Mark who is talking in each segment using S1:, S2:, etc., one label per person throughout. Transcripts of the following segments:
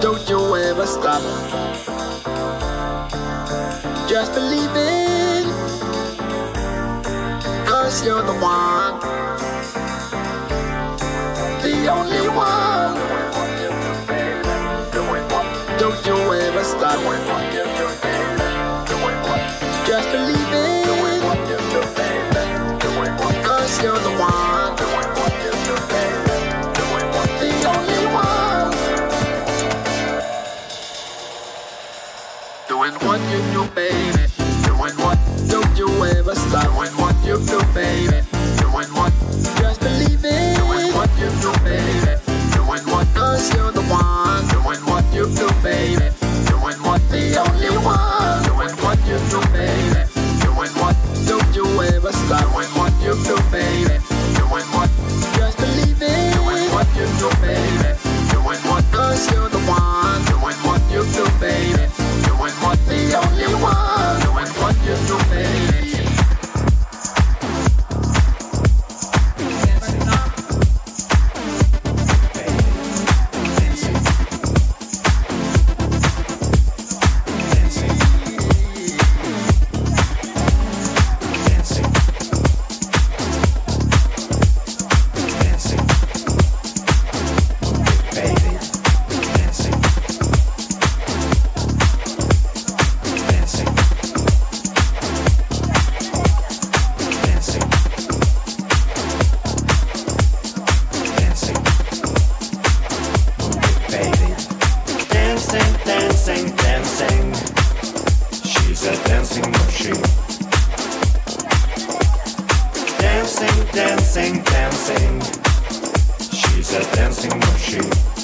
S1: Don't you ever stop. Just believe it. Cause you're the one. baby. Doing what? Just believe it. Doing what you do, baby. Doing what? Cause you're the one. Doing what you do, baby. Doing what the only one. Doing what you do,
S2: dancing, dancing. She's a dancing machine.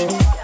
S2: you.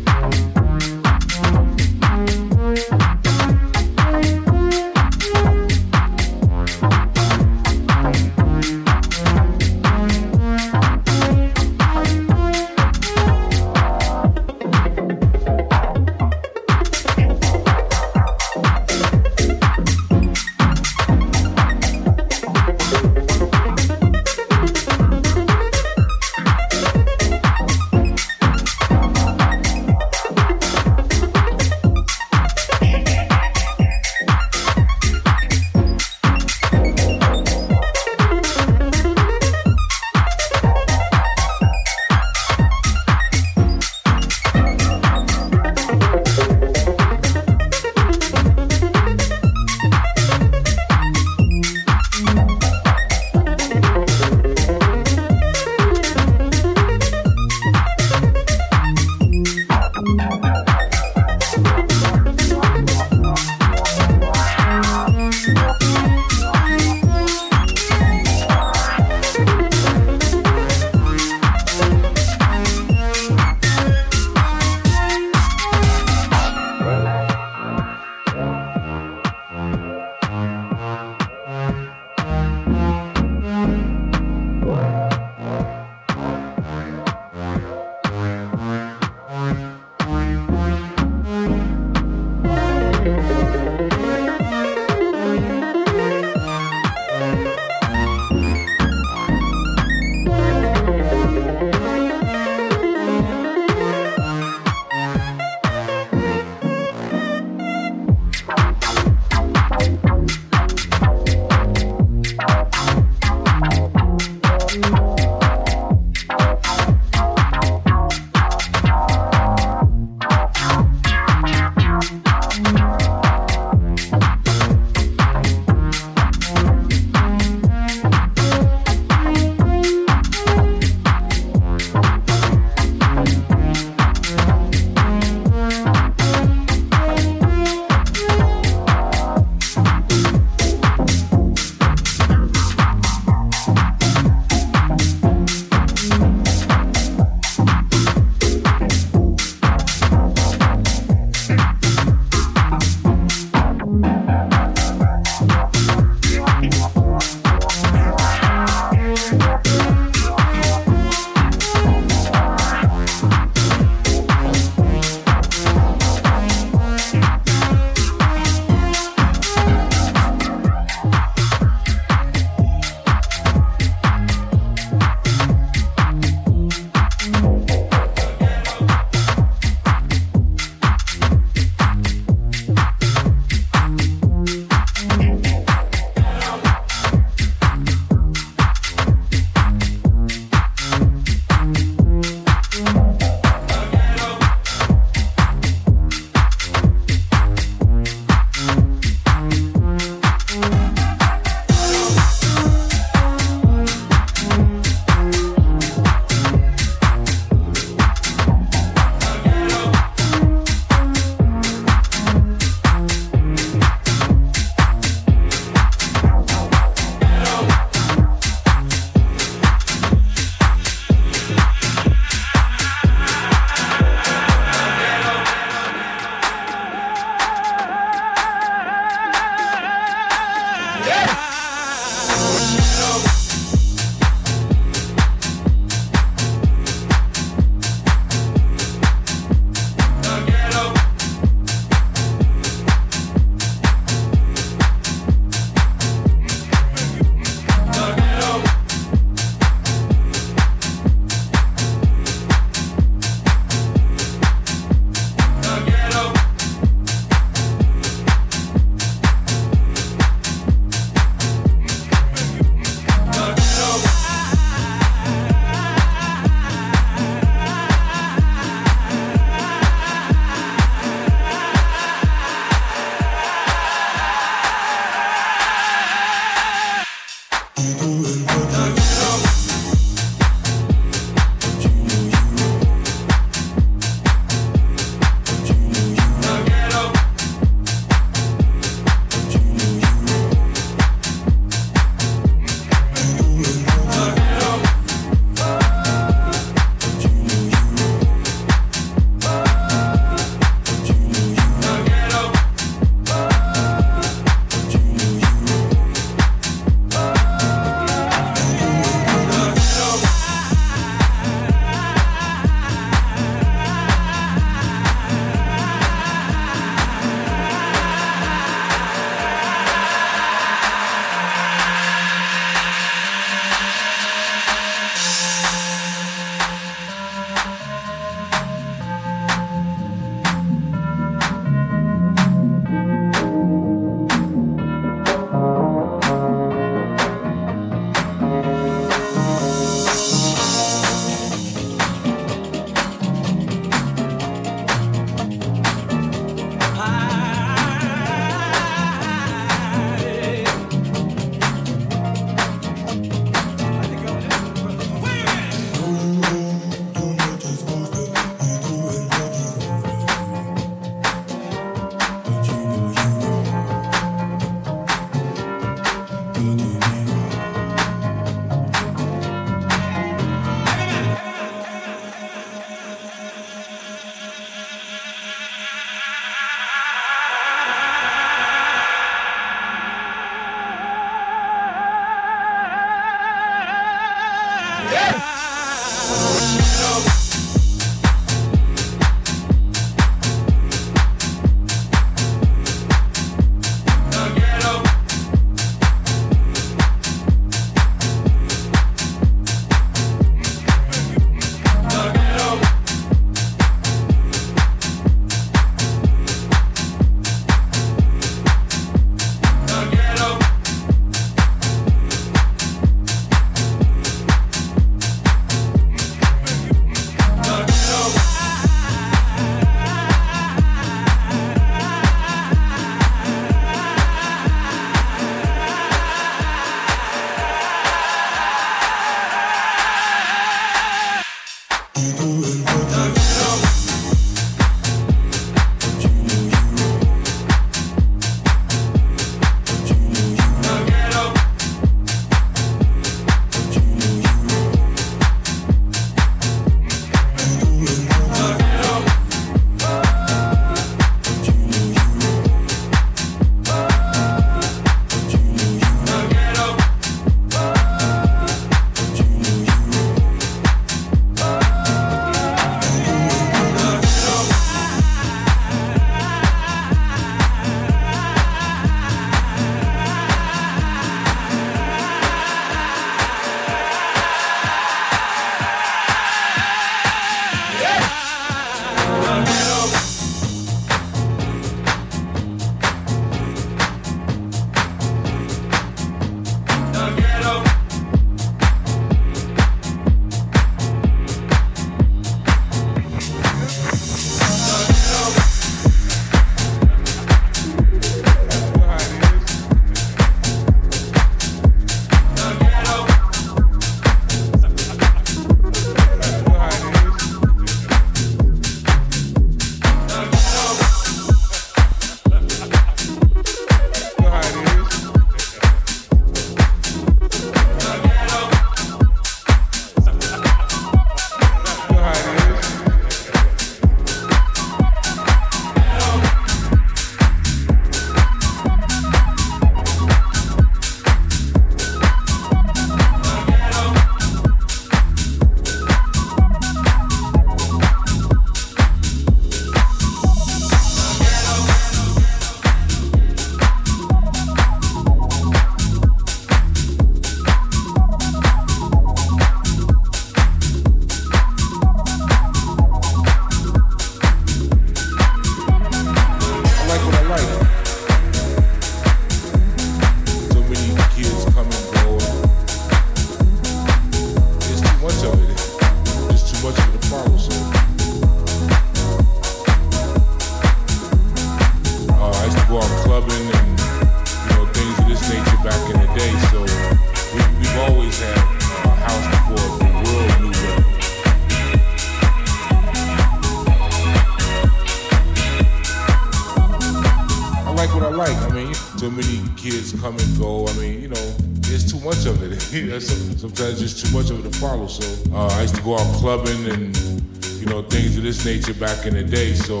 S3: nature back in the day, so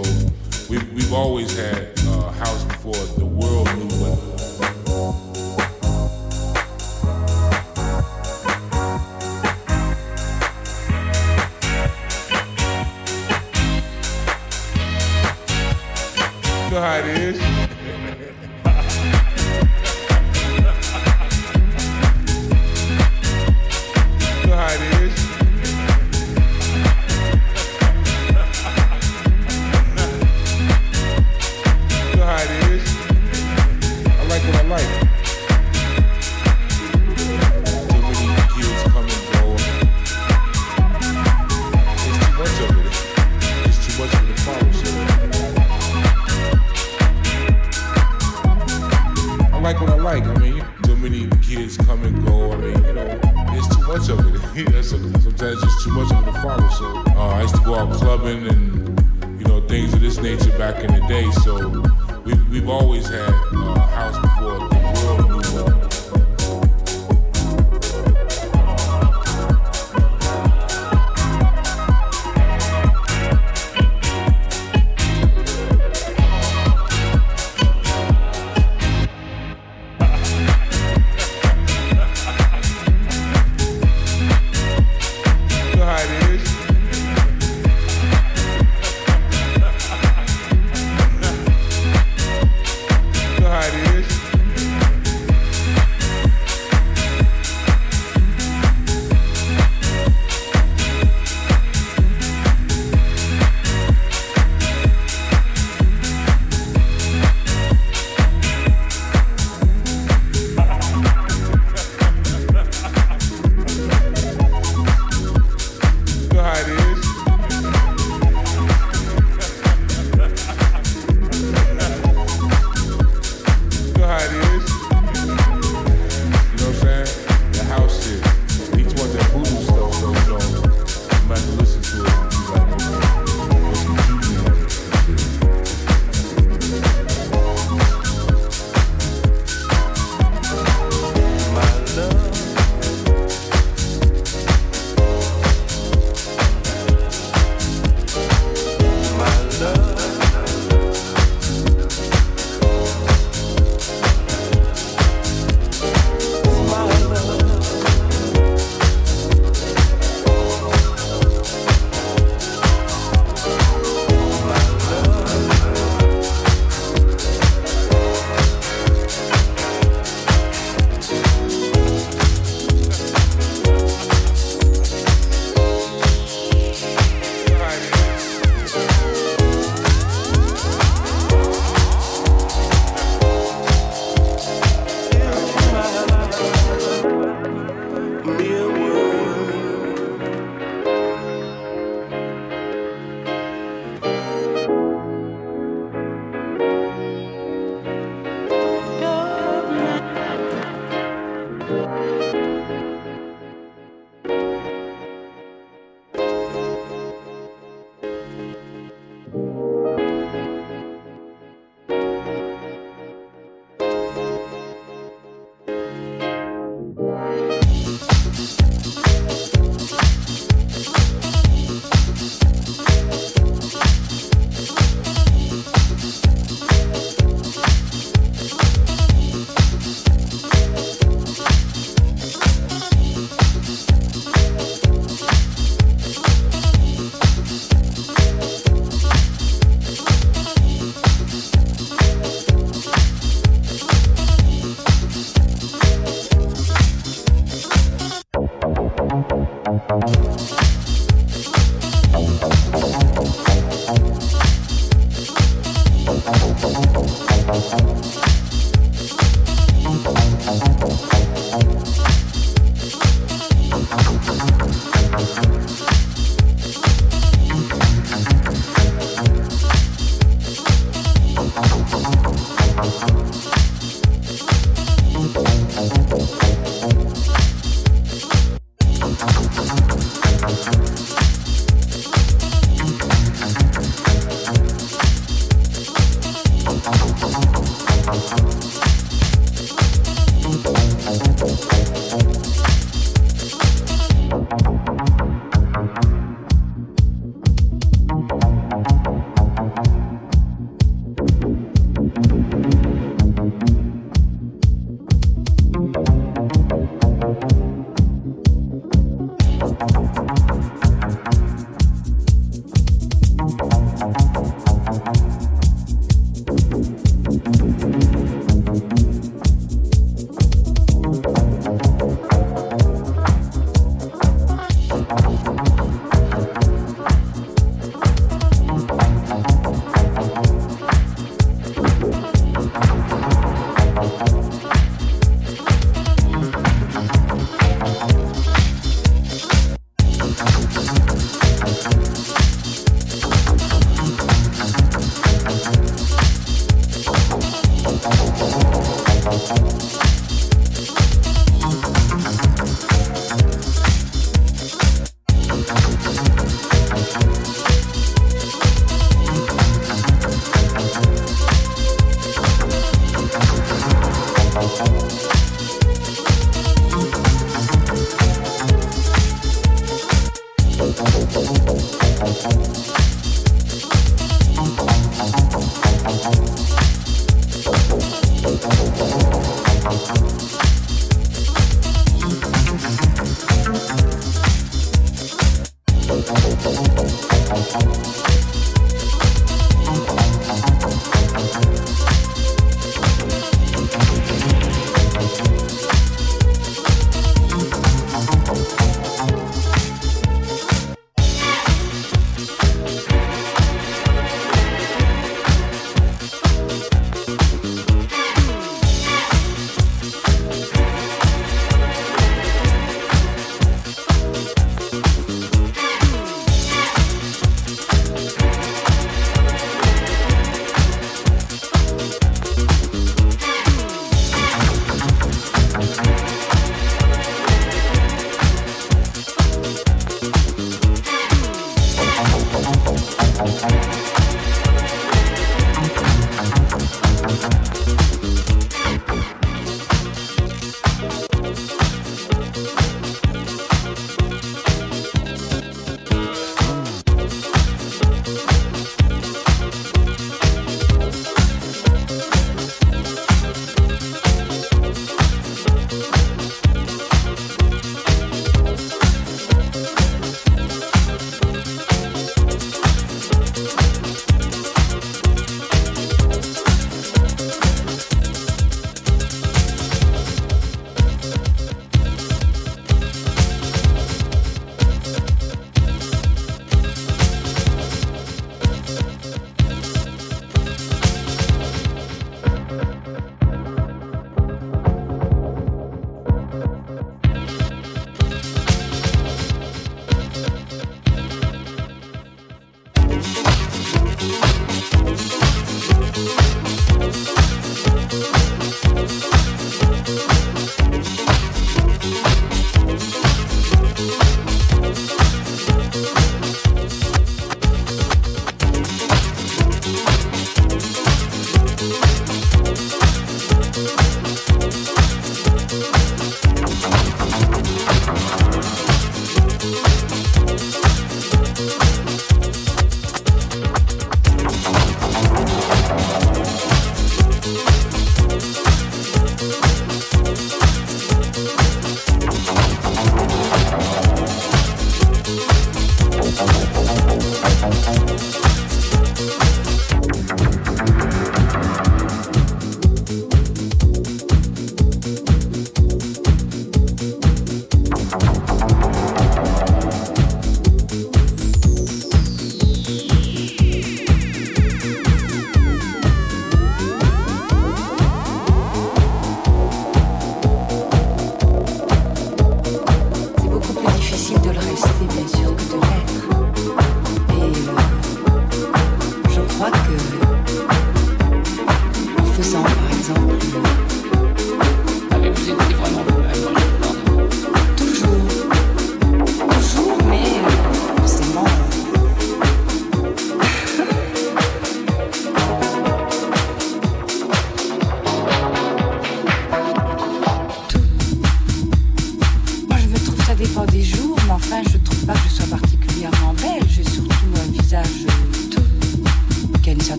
S3: we've, we've always had uh, house before life.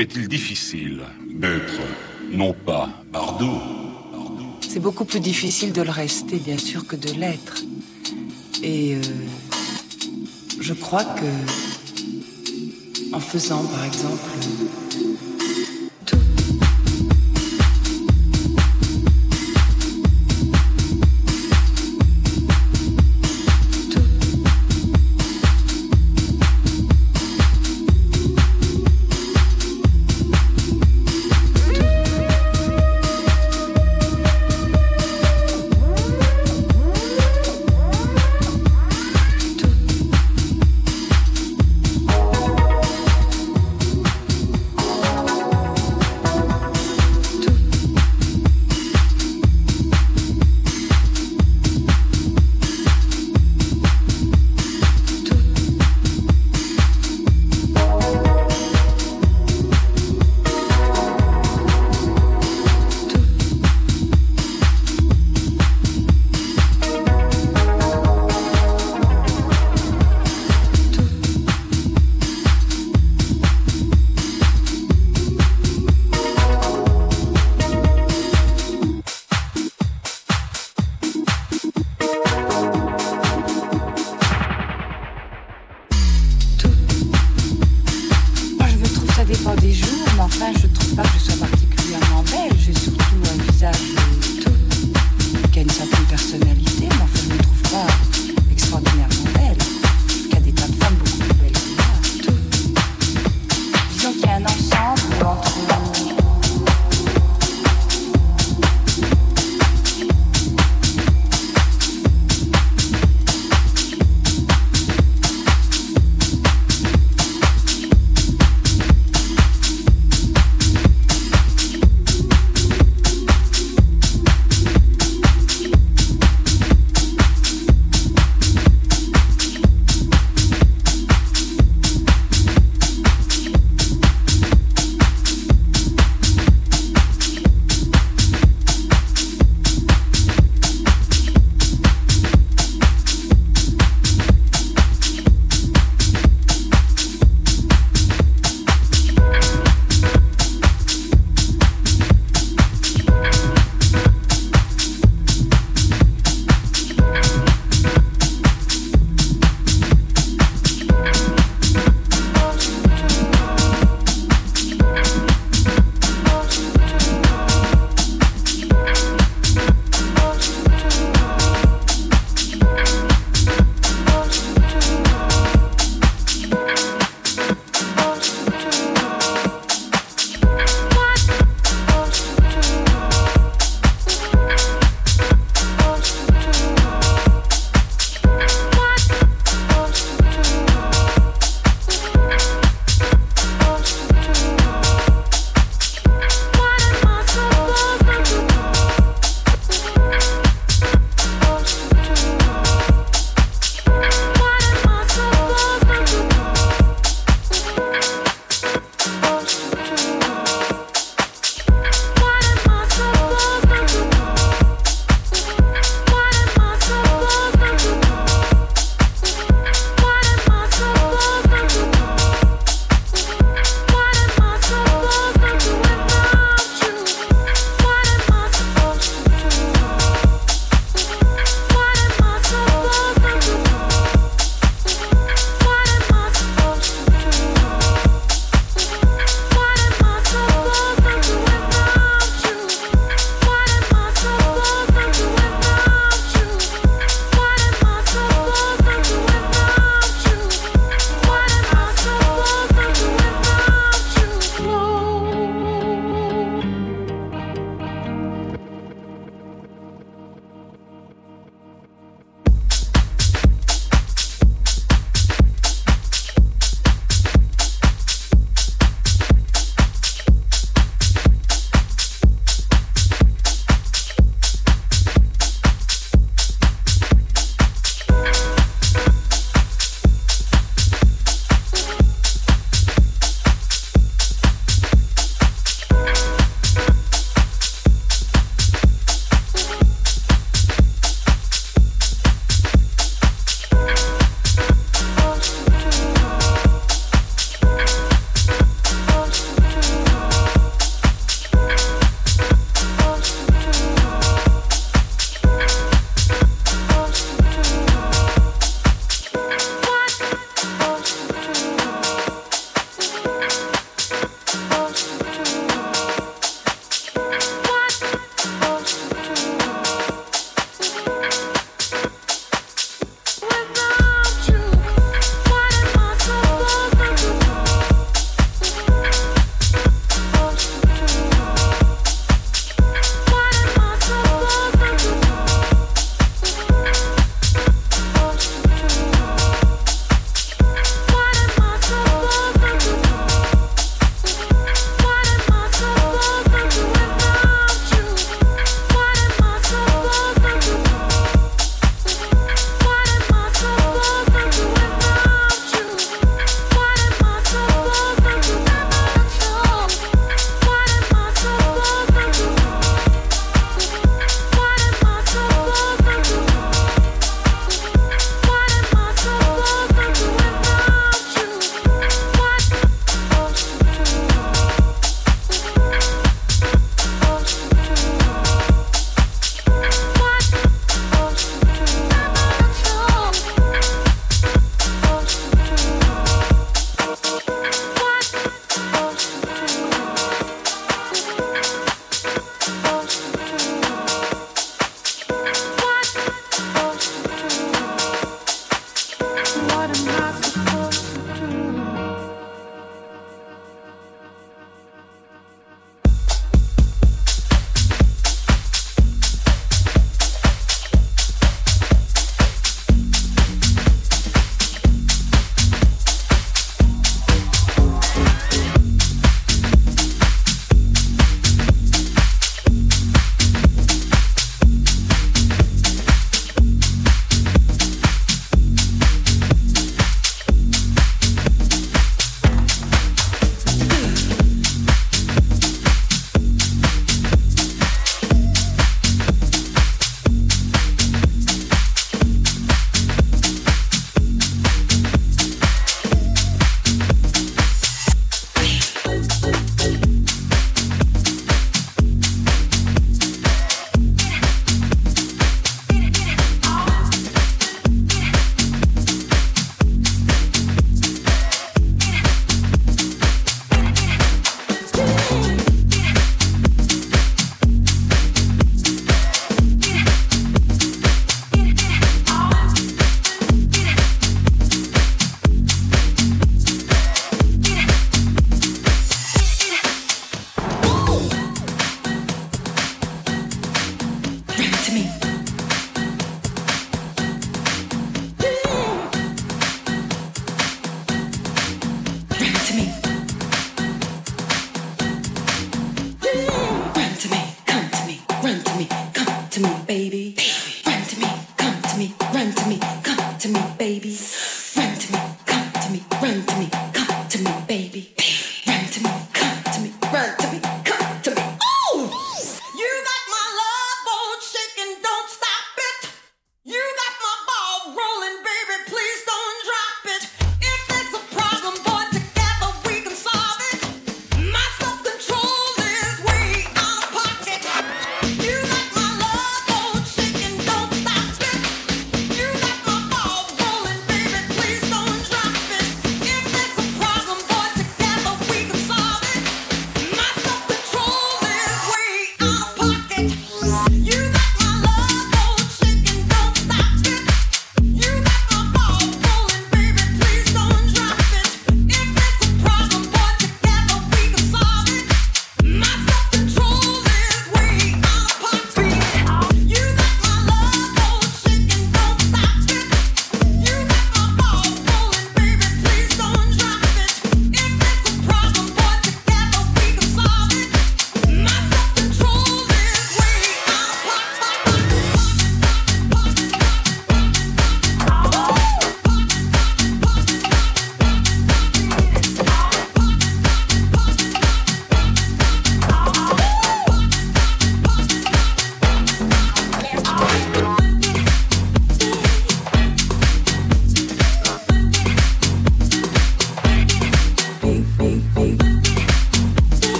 S4: Est-il difficile d'être, non pas Bardot,
S5: c'est beaucoup plus difficile de le rester, bien sûr, que de l'être. Et euh, je crois que, en faisant, par exemple,